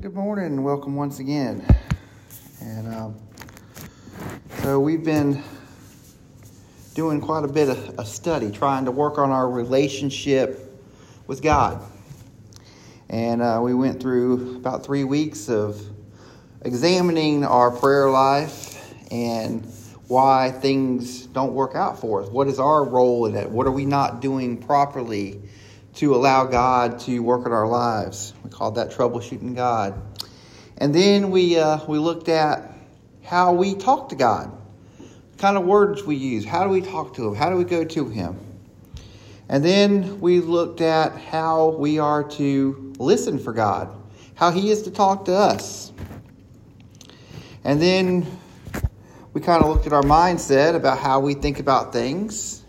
Good morning and welcome once again. And um, so we've been doing quite a bit of a study, trying to work on our relationship with God. And uh, we went through about three weeks of examining our prayer life and why things don't work out for us. What is our role in it? What are we not doing properly to allow God to work in our lives? We called that troubleshooting God. And then we, uh, we looked at how we talk to God, kind of words we use. How do we talk to Him? How do we go to Him? And then we looked at how we are to listen for God, how He is to talk to us. And then we kind of looked at our mindset about how we think about things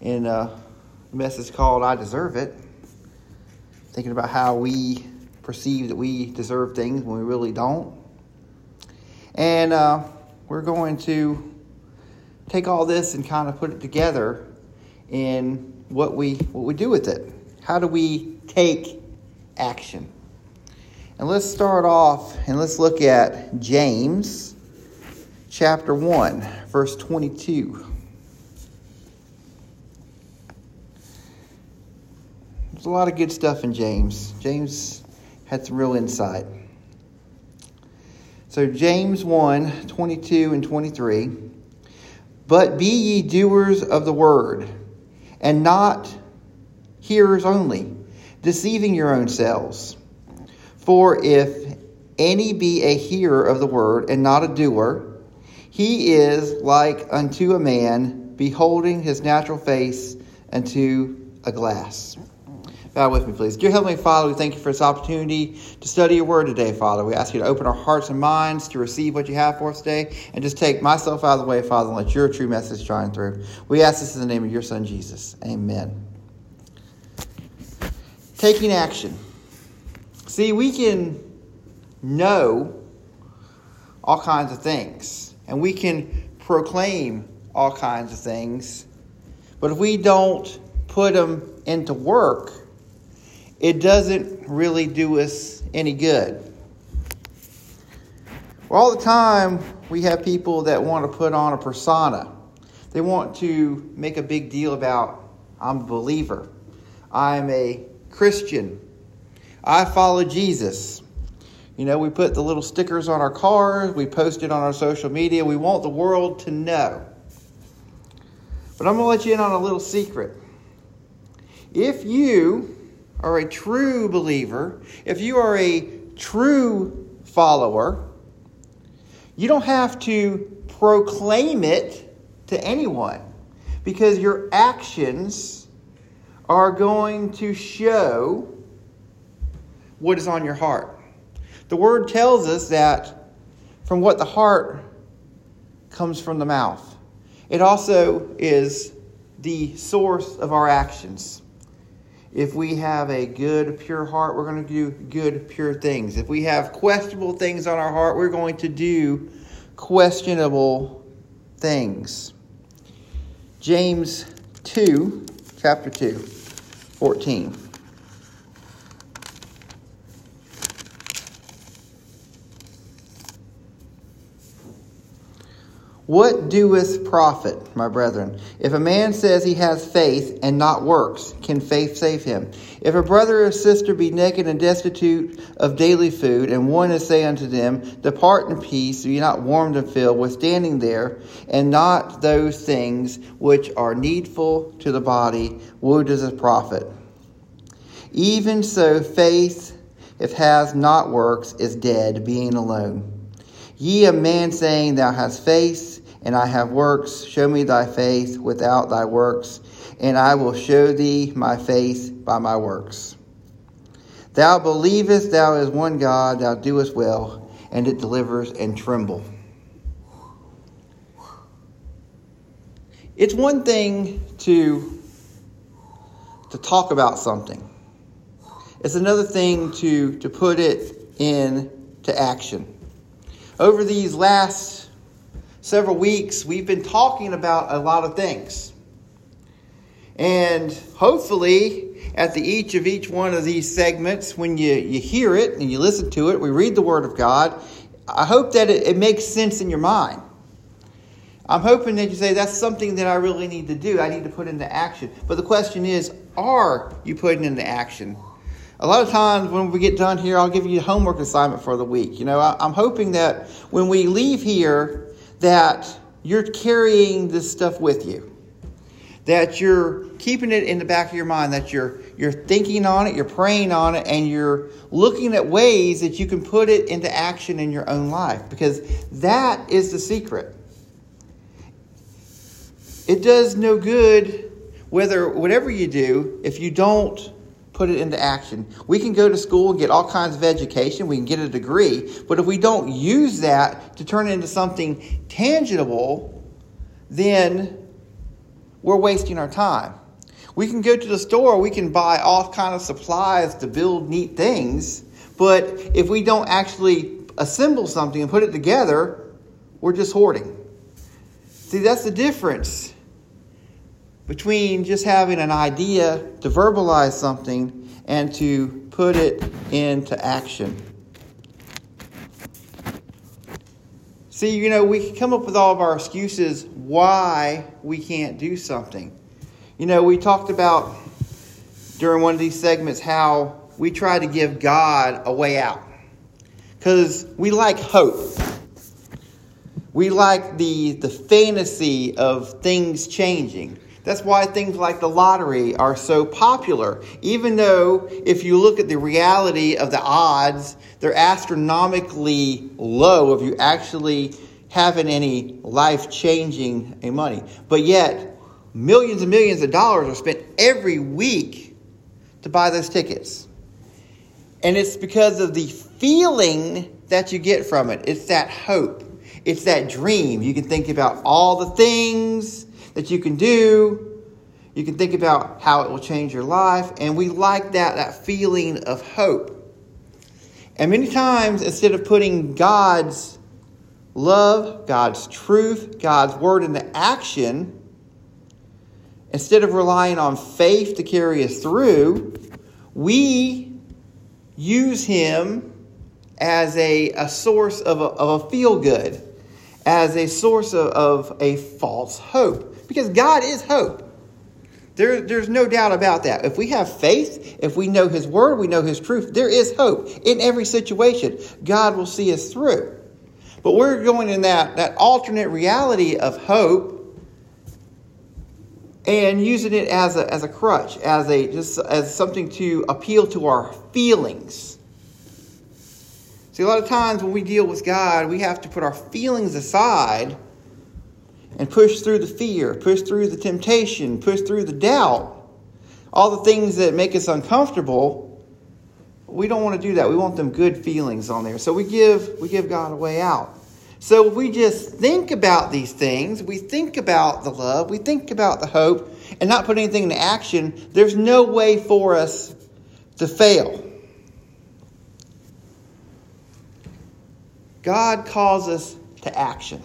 in a message called I Deserve It. Thinking about how we perceive that we deserve things when we really don't. And uh, we're going to take all this and kind of put it together in what we what we do with it. How do we take action? And let's start off and let's look at James chapter 1, verse 22. There's a lot of good stuff in James. James had some real insight. So, James 1 22 and 23. But be ye doers of the word, and not hearers only, deceiving your own selves. For if any be a hearer of the word, and not a doer, he is like unto a man beholding his natural face unto a glass. Bow with me, please. Dear Heavenly Father, we thank you for this opportunity to study your word today, Father. We ask you to open our hearts and minds to receive what you have for us today and just take myself out of the way, Father, and let your true message shine through. We ask this in the name of your Son, Jesus. Amen. Taking action. See, we can know all kinds of things and we can proclaim all kinds of things. But if we don't put them into work, it doesn't really do us any good. Well, All the time, we have people that want to put on a persona. They want to make a big deal about, I'm a believer, I'm a Christian, I follow Jesus. You know, we put the little stickers on our cars, we post it on our social media. We want the world to know. But I'm going to let you in on a little secret. If you are a true believer, if you are a true follower, you don't have to proclaim it to anyone because your actions are going to show what is on your heart. The word tells us that from what the heart comes from the mouth. It also is the source of our actions. If we have a good, pure heart, we're going to do good, pure things. If we have questionable things on our heart, we're going to do questionable things. James 2, chapter 2, 14. What doeth profit, my brethren? If a man says he has faith and not works, can faith save him? If a brother or sister be naked and destitute of daily food, and one is say unto them, Depart in peace, be not warmed and filled, withstanding there, and not those things which are needful to the body, what does it profit? Even so, faith, if has not works, is dead, being alone. Ye a man saying, Thou hast faith, and I have works. Show me thy faith without thy works, and I will show thee my faith by my works. Thou believest thou is one God, thou doest well, and it delivers and tremble. It's one thing to, to talk about something. It's another thing to, to put it into action. Over these last several weeks, we've been talking about a lot of things. And hopefully, at the each of each one of these segments, when you, you hear it and you listen to it, we read the Word of God, I hope that it, it makes sense in your mind. I'm hoping that you say, that's something that I really need to do. I need to put into action. But the question is, are you putting into action? A lot of times when we get done here, I'll give you a homework assignment for the week. You know, I, I'm hoping that when we leave here, that you're carrying this stuff with you that you're keeping it in the back of your mind, that you're you're thinking on it, you're praying on it, and you're looking at ways that you can put it into action in your own life. Because that is the secret. It does no good whether whatever you do if you don't put it into action. We can go to school and get all kinds of education, we can get a degree, but if we don't use that to turn it into something tangible, then we're wasting our time. We can go to the store, we can buy all kind of supplies to build neat things, but if we don't actually assemble something and put it together, we're just hoarding. See, that's the difference between just having an idea to verbalize something and to put it into action. See, you know, we can come up with all of our excuses why we can't do something. You know, we talked about during one of these segments how we try to give God a way out. Because we like hope. We like the, the fantasy of things changing. That's why things like the lottery are so popular. Even though, if you look at the reality of the odds, they're astronomically low if you actually having any life changing money. But yet, millions and millions of dollars are spent every week to buy those tickets. And it's because of the feeling that you get from it. It's that hope. It's that dream. You can think about all the things that you can do. You can think about how it will change your life. And we like that, that feeling of hope. And many times, instead of putting God's love, God's truth, God's word into action, instead of relying on faith to carry us through, we use Him as a, a source of a, of a feel good, as a source of, of a false hope because God is hope. There, there's no doubt about that. If we have faith, if we know His Word, we know His truth, there is hope in every situation. God will see us through. But we're going in that, that alternate reality of hope and using it as a, as a crutch, as, a, just as something to appeal to our feelings. See, a lot of times when we deal with God, we have to put our feelings aside and push through the fear, push through the temptation, push through the doubt, all the things that make us uncomfortable. We don't want to do that. We want them good feelings on there. So we give we give God a way out. So we just think about these things, we think about the love, we think about the hope, and not put anything into action, there's no way for us to fail. God calls us to action.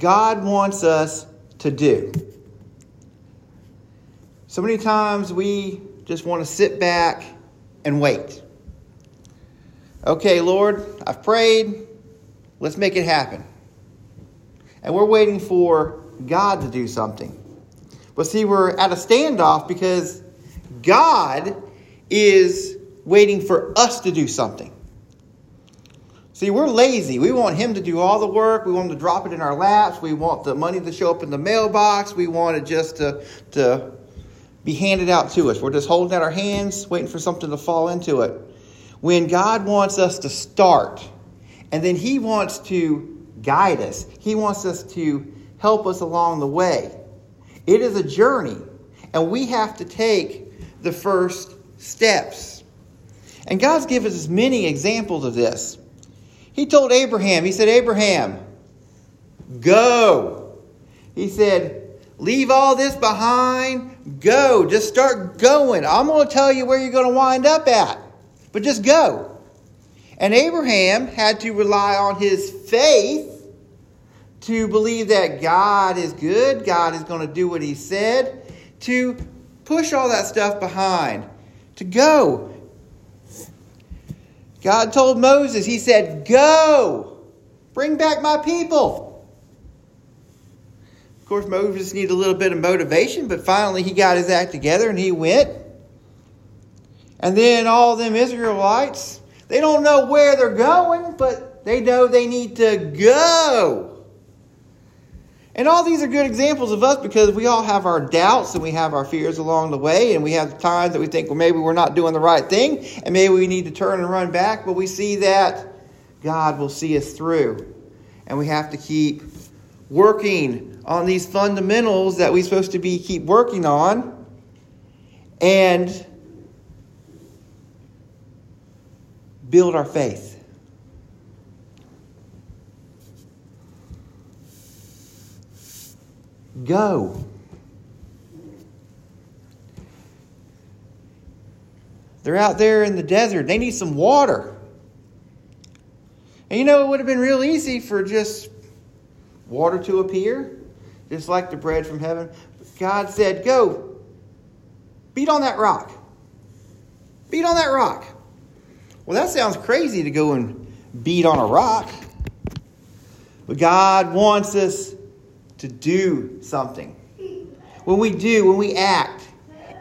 God wants us to do. So many times we just want to sit back and wait. Okay, Lord, I've prayed. Let's make it happen. And we're waiting for God to do something. But see, we're at a standoff because God is waiting for us to do something. See, we're lazy. We want him to do all the work. We want him to drop it in our laps. We want the money to show up in the mailbox. We want it just to, to be handed out to us. We're just holding out our hands, waiting for something to fall into it. When God wants us to start, and then he wants to guide us, he wants us to help us along the way. It is a journey, and we have to take the first steps. And God's given us many examples of this. He told Abraham, He said, Abraham, go. He said, leave all this behind, go. Just start going. I'm going to tell you where you're going to wind up at, but just go. And Abraham had to rely on his faith to believe that God is good, God is going to do what he said, to push all that stuff behind, to go. God told Moses, He said, Go, bring back my people. Of course, Moses needed a little bit of motivation, but finally he got his act together and he went. And then all them Israelites, they don't know where they're going, but they know they need to go. And all these are good examples of us because we all have our doubts and we have our fears along the way, and we have times that we think, well, maybe we're not doing the right thing, and maybe we need to turn and run back, but we see that God will see us through. And we have to keep working on these fundamentals that we're supposed to be keep working on. And build our faith. Go. They're out there in the desert. They need some water. And you know, it would have been real easy for just water to appear, just like the bread from heaven. But God said, Go, beat on that rock. Beat on that rock. Well, that sounds crazy to go and beat on a rock. But God wants us to do something. When we do, when we act,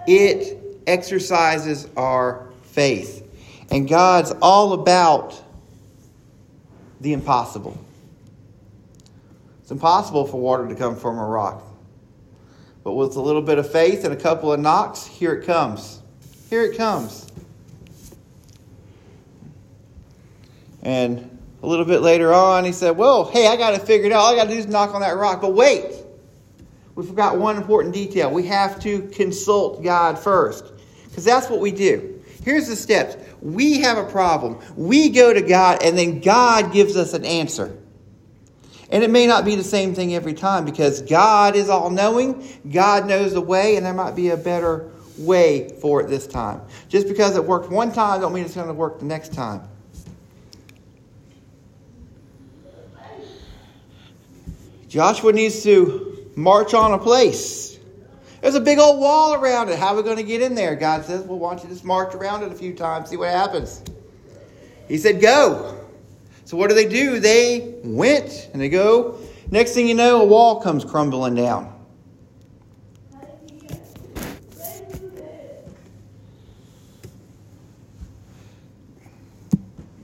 it exercises our faith. And God's all about the impossible. It's impossible for water to come from a rock. But with a little bit of faith and a couple of knocks, here it comes. Here it comes. And a little bit later on, he said, Well, hey, I got it out. All I got to do is knock on that rock. But wait, we forgot one important detail. We have to consult God first, because that's what we do. Here's the steps we have a problem, we go to God, and then God gives us an answer. And it may not be the same thing every time because God is all knowing, God knows the way, and there might be a better way for it this time. Just because it worked one time don't mean it's going to work the next time. Joshua needs to march on a place. There's a big old wall around it. How are we going to get in there? God says, Well, why don't you just march around it a few times, see what happens? He said, Go. So what do they do? They went and they go. Next thing you know, a wall comes crumbling down.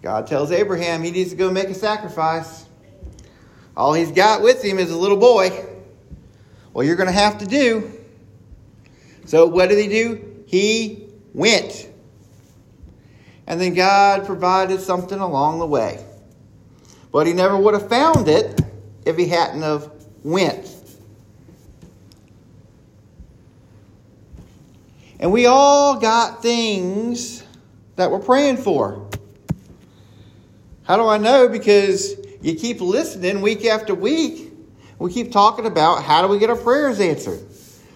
God tells Abraham he needs to go make a sacrifice. All he's got with him is a little boy. Well, you're going to have to do. So, what did he do? He went. And then God provided something along the way. But he never would have found it if he hadn't have went. And we all got things that we're praying for. How do I know? Because you keep listening week after week. We keep talking about how do we get our prayers answered.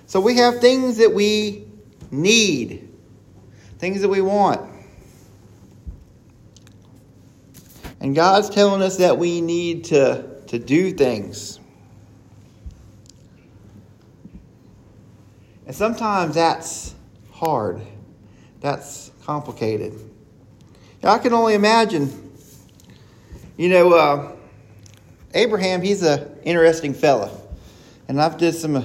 So we have things that we need, things that we want. And God's telling us that we need to, to do things. And sometimes that's hard. That's complicated. Now, I can only imagine, you know, uh, Abraham, he's an interesting fella. And I've did some, uh,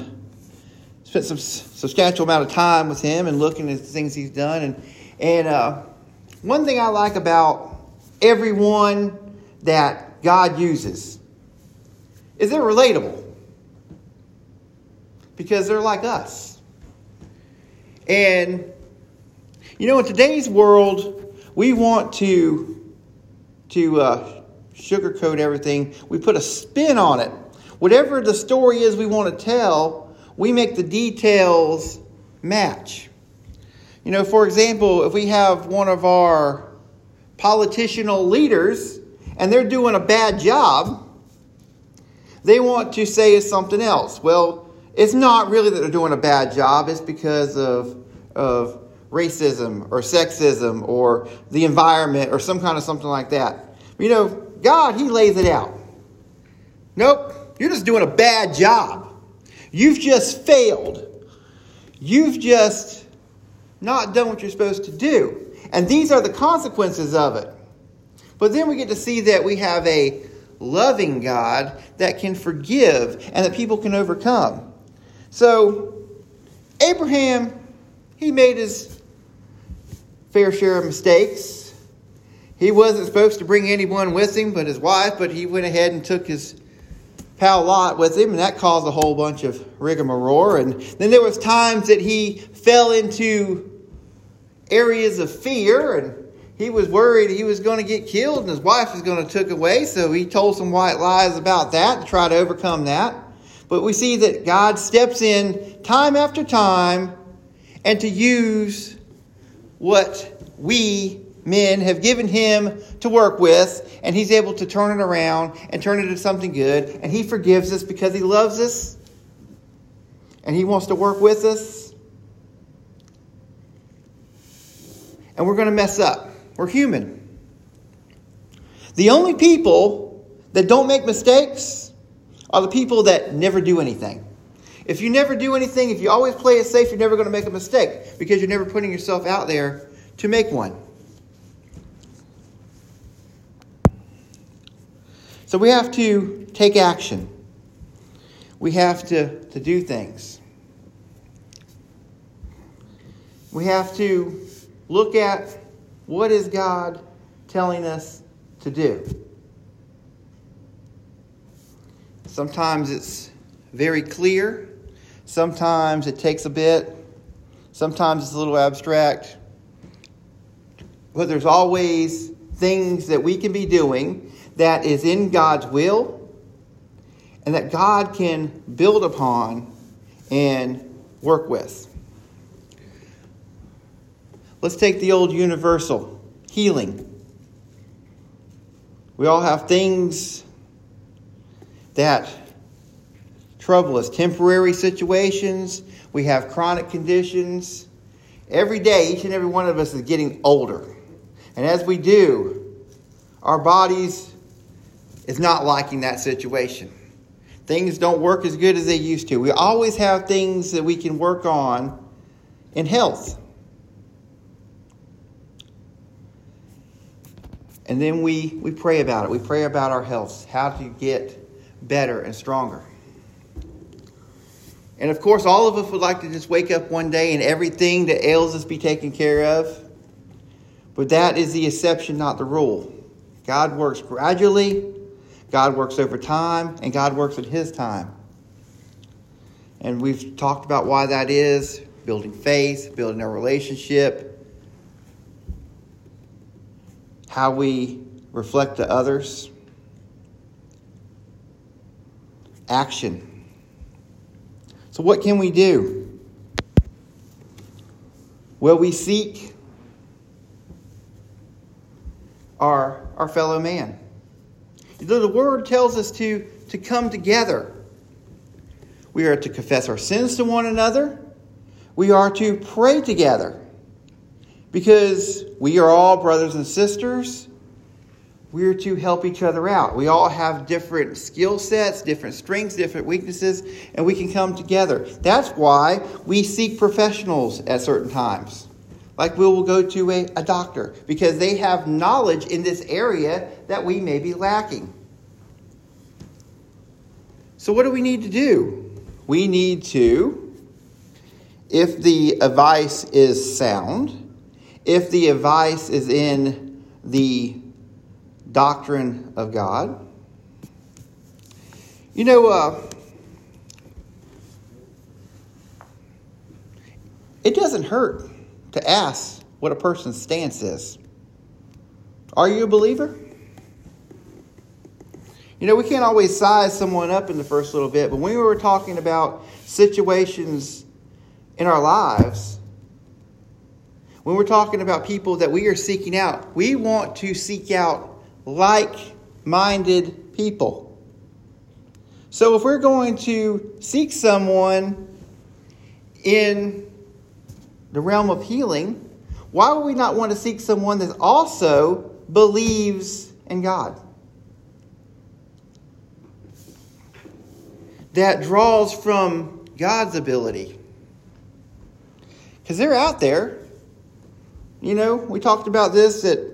spent some substantial amount of time with him and looking at the things he's done. And, and uh, one thing I like about everyone that God uses is they're relatable because they're like us. And, you know, in today's world, we want to, to uh, sugarcoat everything. We put a spin on it. Whatever the story is we want to tell, we make the details match. You know, for example, if we have one of our politicianal leaders and they're doing a bad job, they want to say something else. Well, it's not really that they're doing a bad job, it's because of, of racism or sexism or the environment or some kind of something like that. You know, God, He lays it out. Nope, you're just doing a bad job. You've just failed. You've just not done what you're supposed to do. And these are the consequences of it. But then we get to see that we have a loving God that can forgive and that people can overcome. So, Abraham, he made his fair share of mistakes. He wasn't supposed to bring anyone with him but his wife, but he went ahead and took his pal Lot with him, and that caused a whole bunch of rigmarole. And then there was times that he fell into areas of fear and he was worried he was going to get killed and his wife was going to took away so he told some white lies about that to try to overcome that but we see that god steps in time after time and to use what we men have given him to work with and he's able to turn it around and turn it into something good and he forgives us because he loves us and he wants to work with us and we're going to mess up we're human. The only people that don't make mistakes are the people that never do anything. If you never do anything, if you always play it safe, you're never going to make a mistake because you're never putting yourself out there to make one. So we have to take action. We have to, to do things. We have to look at what is God telling us to do? Sometimes it's very clear. Sometimes it takes a bit. Sometimes it's a little abstract. But there's always things that we can be doing that is in God's will and that God can build upon and work with. Let's take the old universal healing. We all have things that trouble us, temporary situations, we have chronic conditions. Every day, each and every one of us is getting older. And as we do, our bodies is not liking that situation. Things don't work as good as they used to. We always have things that we can work on in health. And then we, we pray about it. We pray about our health, how to get better and stronger. And of course, all of us would like to just wake up one day and everything that ails us be taken care of. But that is the exception, not the rule. God works gradually, God works over time, and God works at His time. And we've talked about why that is building faith, building a relationship how we reflect to others. Action. So, what can we do? Well, we seek our, our fellow man. The word tells us to, to come together. We are to confess our sins to one another. We are to pray together because we are all brothers and sisters. We're to help each other out. We all have different skill sets, different strengths, different weaknesses, and we can come together. That's why we seek professionals at certain times. Like we will go to a, a doctor because they have knowledge in this area that we may be lacking. So, what do we need to do? We need to, if the advice is sound, if the advice is in the doctrine of God. You know, uh, it doesn't hurt to ask what a person's stance is. Are you a believer? You know, we can't always size someone up in the first little bit, but when we were talking about situations in our lives, when we're talking about people that we are seeking out, we want to seek out like minded people. So if we're going to seek someone in the realm of healing, why would we not want to seek someone that also believes in God? That draws from God's ability. Because they're out there. You know, we talked about this that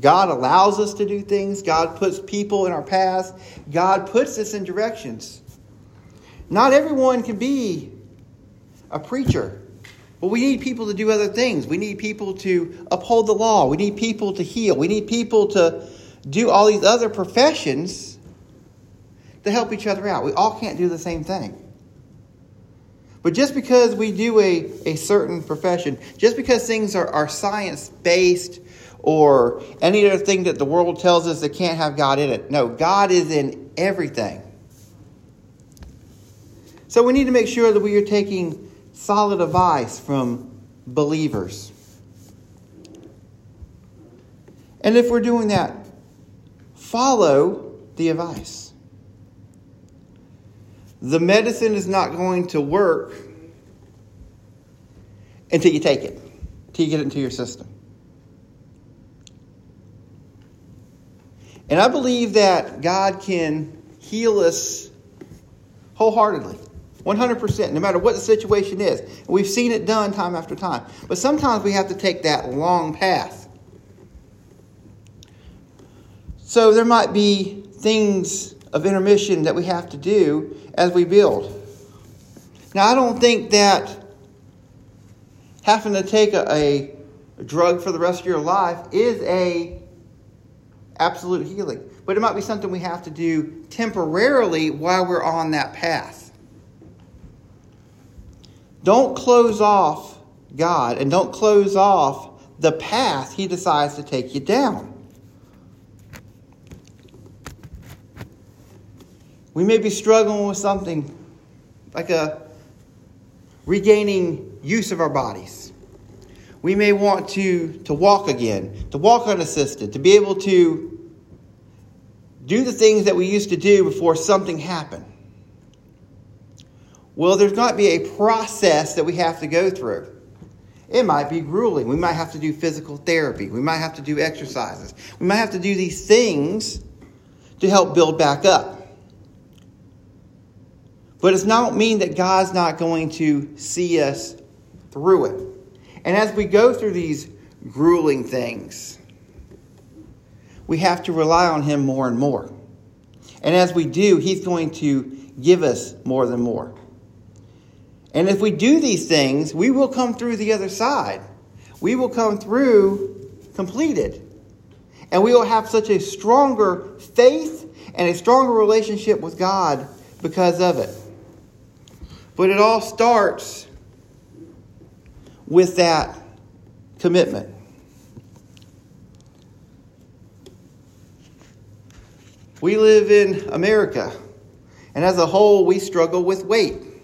God allows us to do things, God puts people in our path, God puts us in directions. Not everyone can be a preacher. But we need people to do other things. We need people to uphold the law. We need people to heal. We need people to do all these other professions to help each other out. We all can't do the same thing. But just because we do a, a certain profession, just because things are, are science based or any other thing that the world tells us that can't have God in it, no, God is in everything. So we need to make sure that we are taking solid advice from believers. And if we're doing that, follow the advice. The medicine is not going to work until you take it, until you get it into your system. And I believe that God can heal us wholeheartedly. 100%, no matter what the situation is. We've seen it done time after time. But sometimes we have to take that long path. So there might be things of intermission that we have to do as we build. Now, I don't think that having to take a, a drug for the rest of your life is a absolute healing. But it might be something we have to do temporarily while we're on that path. Don't close off God and don't close off the path He decides to take you down. We may be struggling with something like a regaining use of our bodies. We may want to, to walk again, to walk unassisted, to be able to do the things that we used to do before something happened. Well, there's got to be a process that we have to go through. It might be grueling. We might have to do physical therapy. We might have to do exercises. We might have to do these things to help build back up. But it's not mean that God's not going to see us through it. And as we go through these grueling things, we have to rely on Him more and more. And as we do, He's going to give us more than more. And if we do these things, we will come through the other side. We will come through completed. And we will have such a stronger faith and a stronger relationship with God because of it. But it all starts with that commitment. We live in America, and as a whole, we struggle with weight.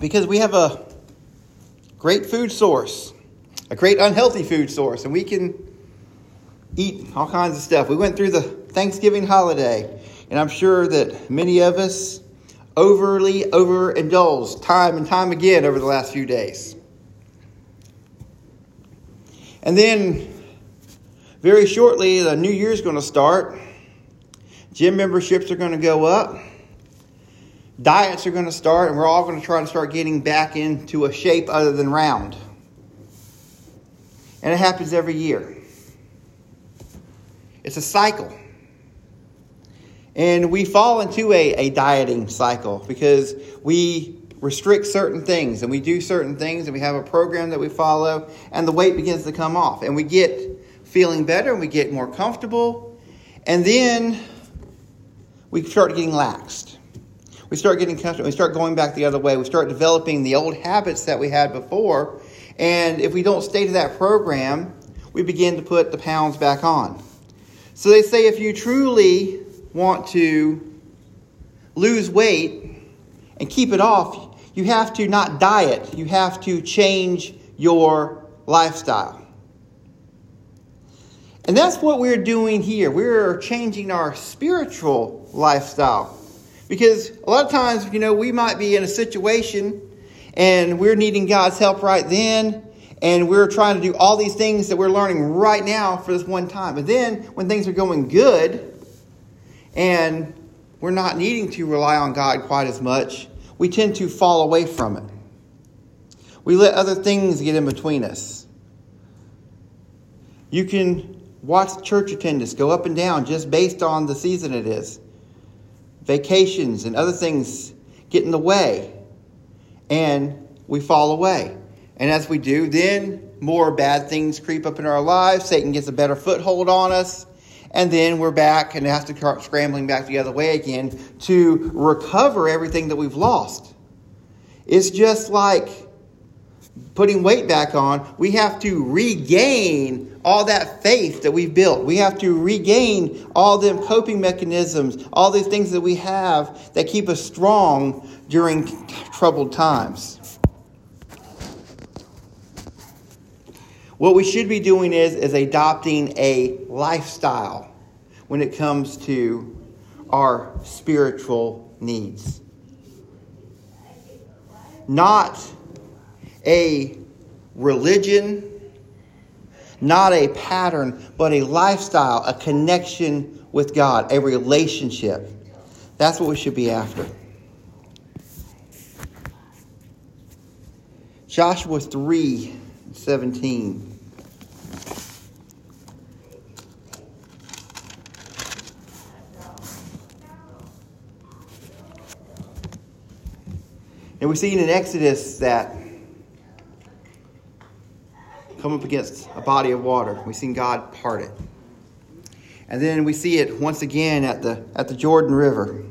because we have a great food source, a great unhealthy food source, and we can eat all kinds of stuff. We went through the Thanksgiving holiday, and I'm sure that many of us overly overindulged time and time again over the last few days. And then, very shortly, the new year's going to start. Gym memberships are going to go up diets are going to start, and we're all going to try to start getting back into a shape other than round. And it happens every year. It's a cycle. And we fall into a, a dieting cycle because we restrict certain things and we do certain things and we have a program that we follow and the weight begins to come off and we get feeling better and we get more comfortable and then we start getting laxed we start getting comfortable. We start going back the other way. We start developing the old habits that we had before. And if we don't stay to that program, we begin to put the pounds back on. So they say if you truly want to lose weight and keep it off, you have to not diet, you have to change your lifestyle. And that's what we're doing here. We're changing our spiritual lifestyle. Because a lot of times, you know, we might be in a situation and we're needing God's help right then, and we're trying to do all these things that we're learning right now for this one time. But then, when things are going good and we're not needing to rely on God quite as much, we tend to fall away from it. We let other things get in between us. You can watch church attendance go up and down just based on the season it is. Vacations and other things get in the way, and we fall away. And as we do, then more bad things creep up in our lives. Satan gets a better foothold on us. And then we're back and have to start scrambling back the other way again to recover everything that we've lost. It's just like putting weight back on. We have to regain all that faith that we've built. We have to regain all them coping mechanisms, all these things that we have that keep us strong during troubled times. What we should be doing is, is adopting a lifestyle when it comes to our spiritual needs. Not a religion, not a pattern, but a lifestyle, a connection with God, a relationship. That's what we should be after. Joshua 3 17. And we see in Exodus that come up against a body of water. We've seen God part it. And then we see it once again at the, at the Jordan River.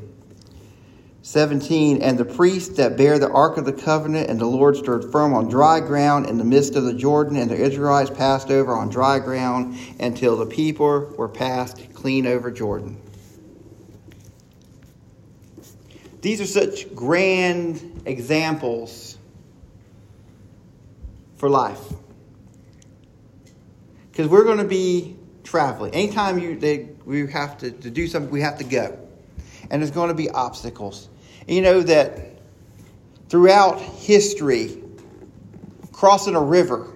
17 And the priests that bear the ark of the covenant and the Lord stood firm on dry ground in the midst of the Jordan, and the Israelites passed over on dry ground until the people were passed clean over Jordan. These are such grand examples for life. Because we're going to be traveling. Anytime you, they, we have to, to do something, we have to go. And there's going to be obstacles. And you know that throughout history, crossing a river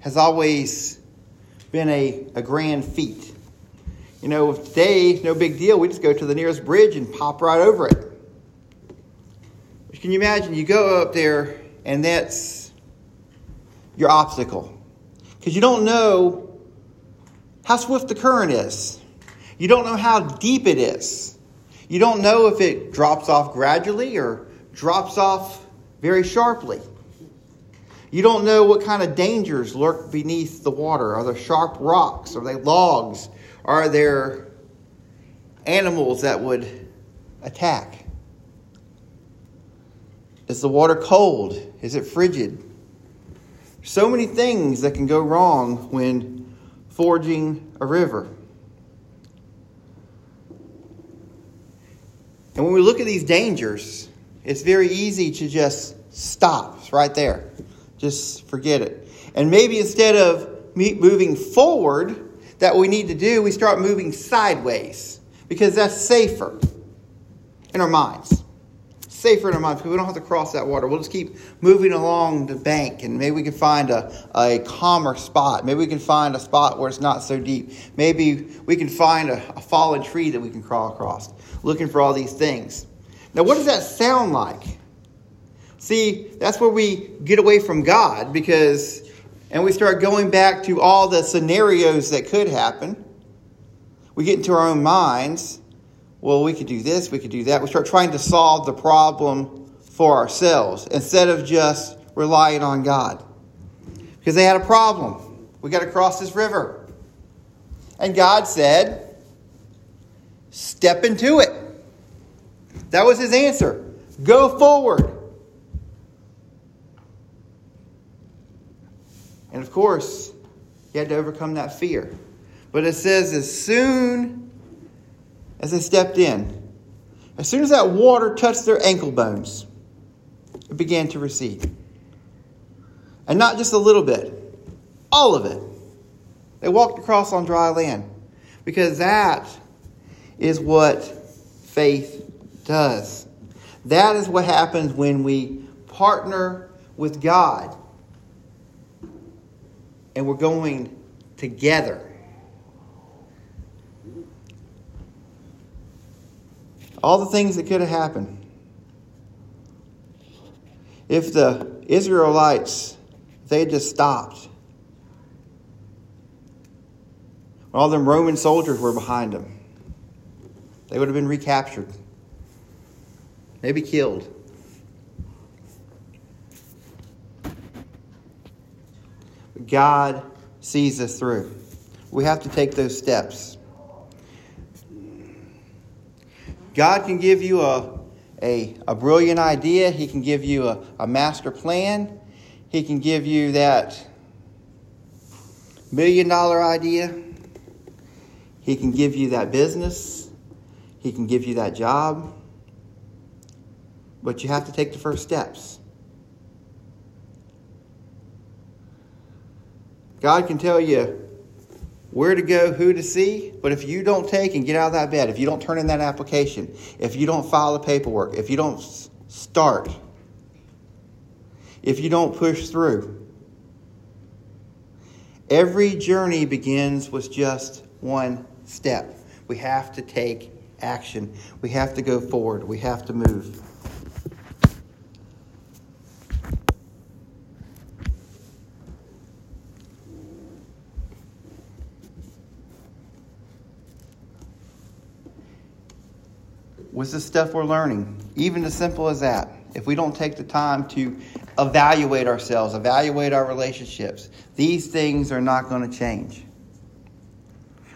has always been a, a grand feat. You know, today, no big deal. We just go to the nearest bridge and pop right over it. Can you imagine? You go up there, and that's your obstacle. Because you don't know how swift the current is, you don't know how deep it is. You don't know if it drops off gradually or drops off very sharply. You don't know what kind of dangers lurk beneath the water. Are there sharp rocks? Are they logs? Are there animals that would attack? Is the water cold? Is it frigid? So many things that can go wrong when forging a river. And when we look at these dangers, it's very easy to just stop it's right there. Just forget it. And maybe instead of moving forward, that we need to do, we start moving sideways because that's safer in our minds. Safer in our minds because we don't have to cross that water. We'll just keep moving along the bank and maybe we can find a, a calmer spot. Maybe we can find a spot where it's not so deep. Maybe we can find a, a fallen tree that we can crawl across looking for all these things. Now, what does that sound like? See, that's where we get away from God because, and we start going back to all the scenarios that could happen. We get into our own minds. Well, we could do this, we could do that. We start trying to solve the problem for ourselves instead of just relying on God. Because they had a problem. We got to cross this river. And God said, Step into it. That was his answer. Go forward. And of course, he had to overcome that fear. But it says, as soon as they stepped in, as soon as that water touched their ankle bones, it began to recede. And not just a little bit, all of it. They walked across on dry land because that is what faith does. That is what happens when we partner with God and we're going together. All the things that could have happened. If the Israelites, they had just stopped, all them Roman soldiers were behind them, they would have been recaptured, maybe killed. God sees us through. We have to take those steps. God can give you a, a, a brilliant idea, He can give you a, a master plan, He can give you that million dollar idea, He can give you that business, He can give you that job. But you have to take the first steps. God can tell you where to go, who to see, but if you don't take and get out of that bed, if you don't turn in that application, if you don't file the paperwork, if you don't start, if you don't push through, every journey begins with just one step. We have to take action. We have to go forward. We have to move. With the stuff we're learning, even as simple as that. If we don't take the time to evaluate ourselves, evaluate our relationships, these things are not going to change.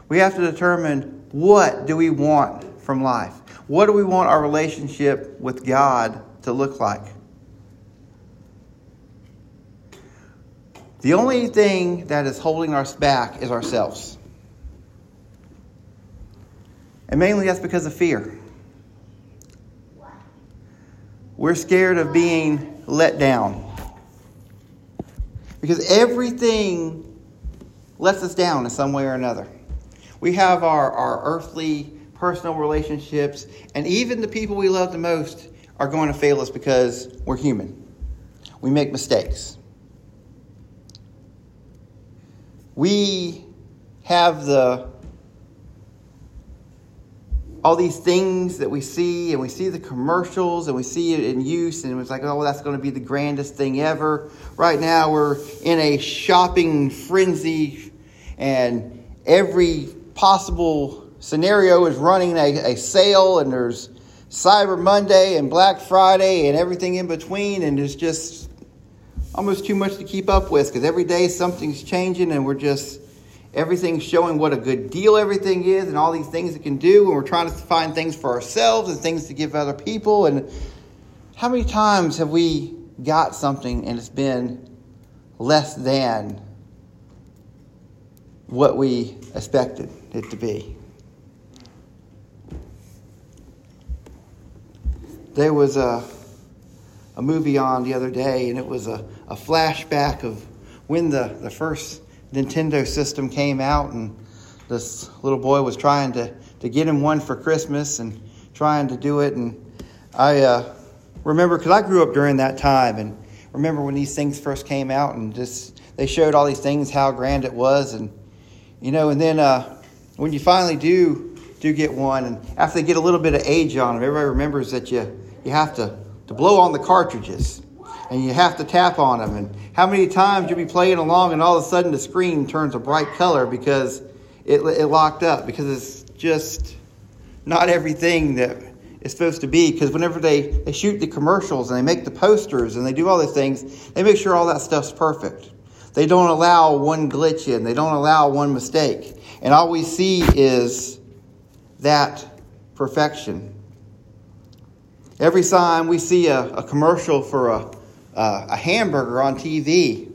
We have to determine what do we want from life? What do we want our relationship with God to look like? The only thing that is holding us back is ourselves. And mainly that's because of fear. We're scared of being let down. Because everything lets us down in some way or another. We have our, our earthly, personal relationships, and even the people we love the most are going to fail us because we're human. We make mistakes. We have the all these things that we see, and we see the commercials, and we see it in use, and it's like, oh, that's going to be the grandest thing ever. Right now, we're in a shopping frenzy, and every possible scenario is running a, a sale, and there's Cyber Monday and Black Friday and everything in between, and it's just almost too much to keep up with because every day something's changing, and we're just everything's showing what a good deal everything is and all these things it can do and we're trying to find things for ourselves and things to give other people. And how many times have we got something and it's been less than what we expected it to be? There was a, a movie on the other day and it was a, a flashback of when the, the first Nintendo system came out, and this little boy was trying to, to get him one for Christmas and trying to do it. And I uh, remember, because I grew up during that time, and remember when these things first came out, and just they showed all these things, how grand it was, and you know, and then uh, when you finally do do get one, and after they get a little bit of age on them, everybody remembers that you you have to to blow on the cartridges and you have to tap on them. And how many times you'll be playing along and all of a sudden the screen turns a bright color because it, it locked up, because it's just not everything that it's supposed to be. Because whenever they, they shoot the commercials and they make the posters and they do all these things, they make sure all that stuff's perfect. They don't allow one glitch in, they don't allow one mistake. And all we see is that perfection. Every time we see a, a commercial for a, uh, a hamburger on TV,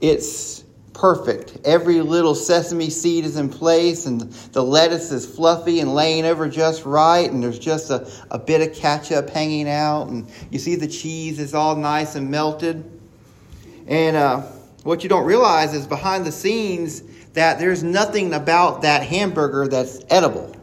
it's perfect. Every little sesame seed is in place, and the lettuce is fluffy and laying over just right, and there's just a, a bit of ketchup hanging out, and you see the cheese is all nice and melted. And uh, what you don't realize is behind the scenes that there's nothing about that hamburger that's edible.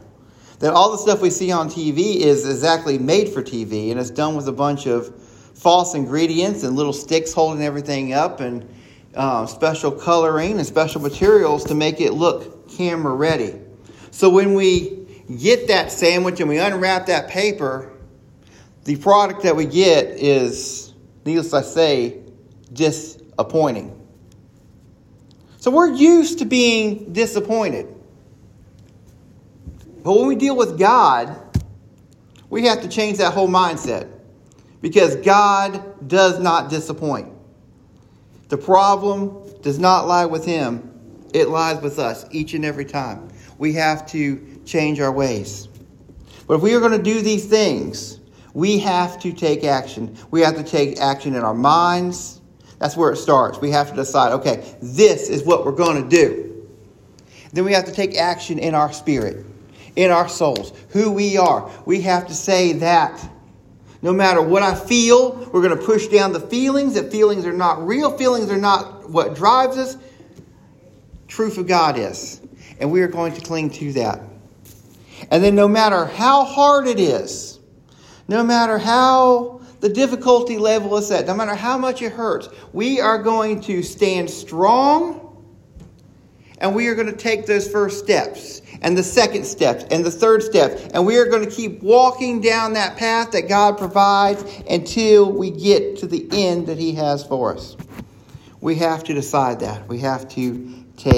That all the stuff we see on TV is exactly made for TV, and it's done with a bunch of false ingredients and little sticks holding everything up and uh, special coloring and special materials to make it look camera ready. So when we get that sandwich and we unwrap that paper, the product that we get is needless to say, disappointing. So we're used to being disappointed. But when we deal with God, we have to change that whole mindset because God does not disappoint. The problem does not lie with Him, it lies with us each and every time. We have to change our ways. But if we are going to do these things, we have to take action. We have to take action in our minds. That's where it starts. We have to decide, okay, this is what we're going to do. Then we have to take action in our spirit, in our souls, who we are. We have to say that no matter what I feel, we're going to push down the feelings. That feelings are not real. Feelings are not what drives us. Truth of God is. And we are going to cling to that. And then, no matter how hard it is, no matter how the difficulty level is set, no matter how much it hurts, we are going to stand strong and we are going to take those first steps and the second step and the third step and we are going to keep walking down that path that God provides until we get to the end that he has for us. We have to decide that. We have to take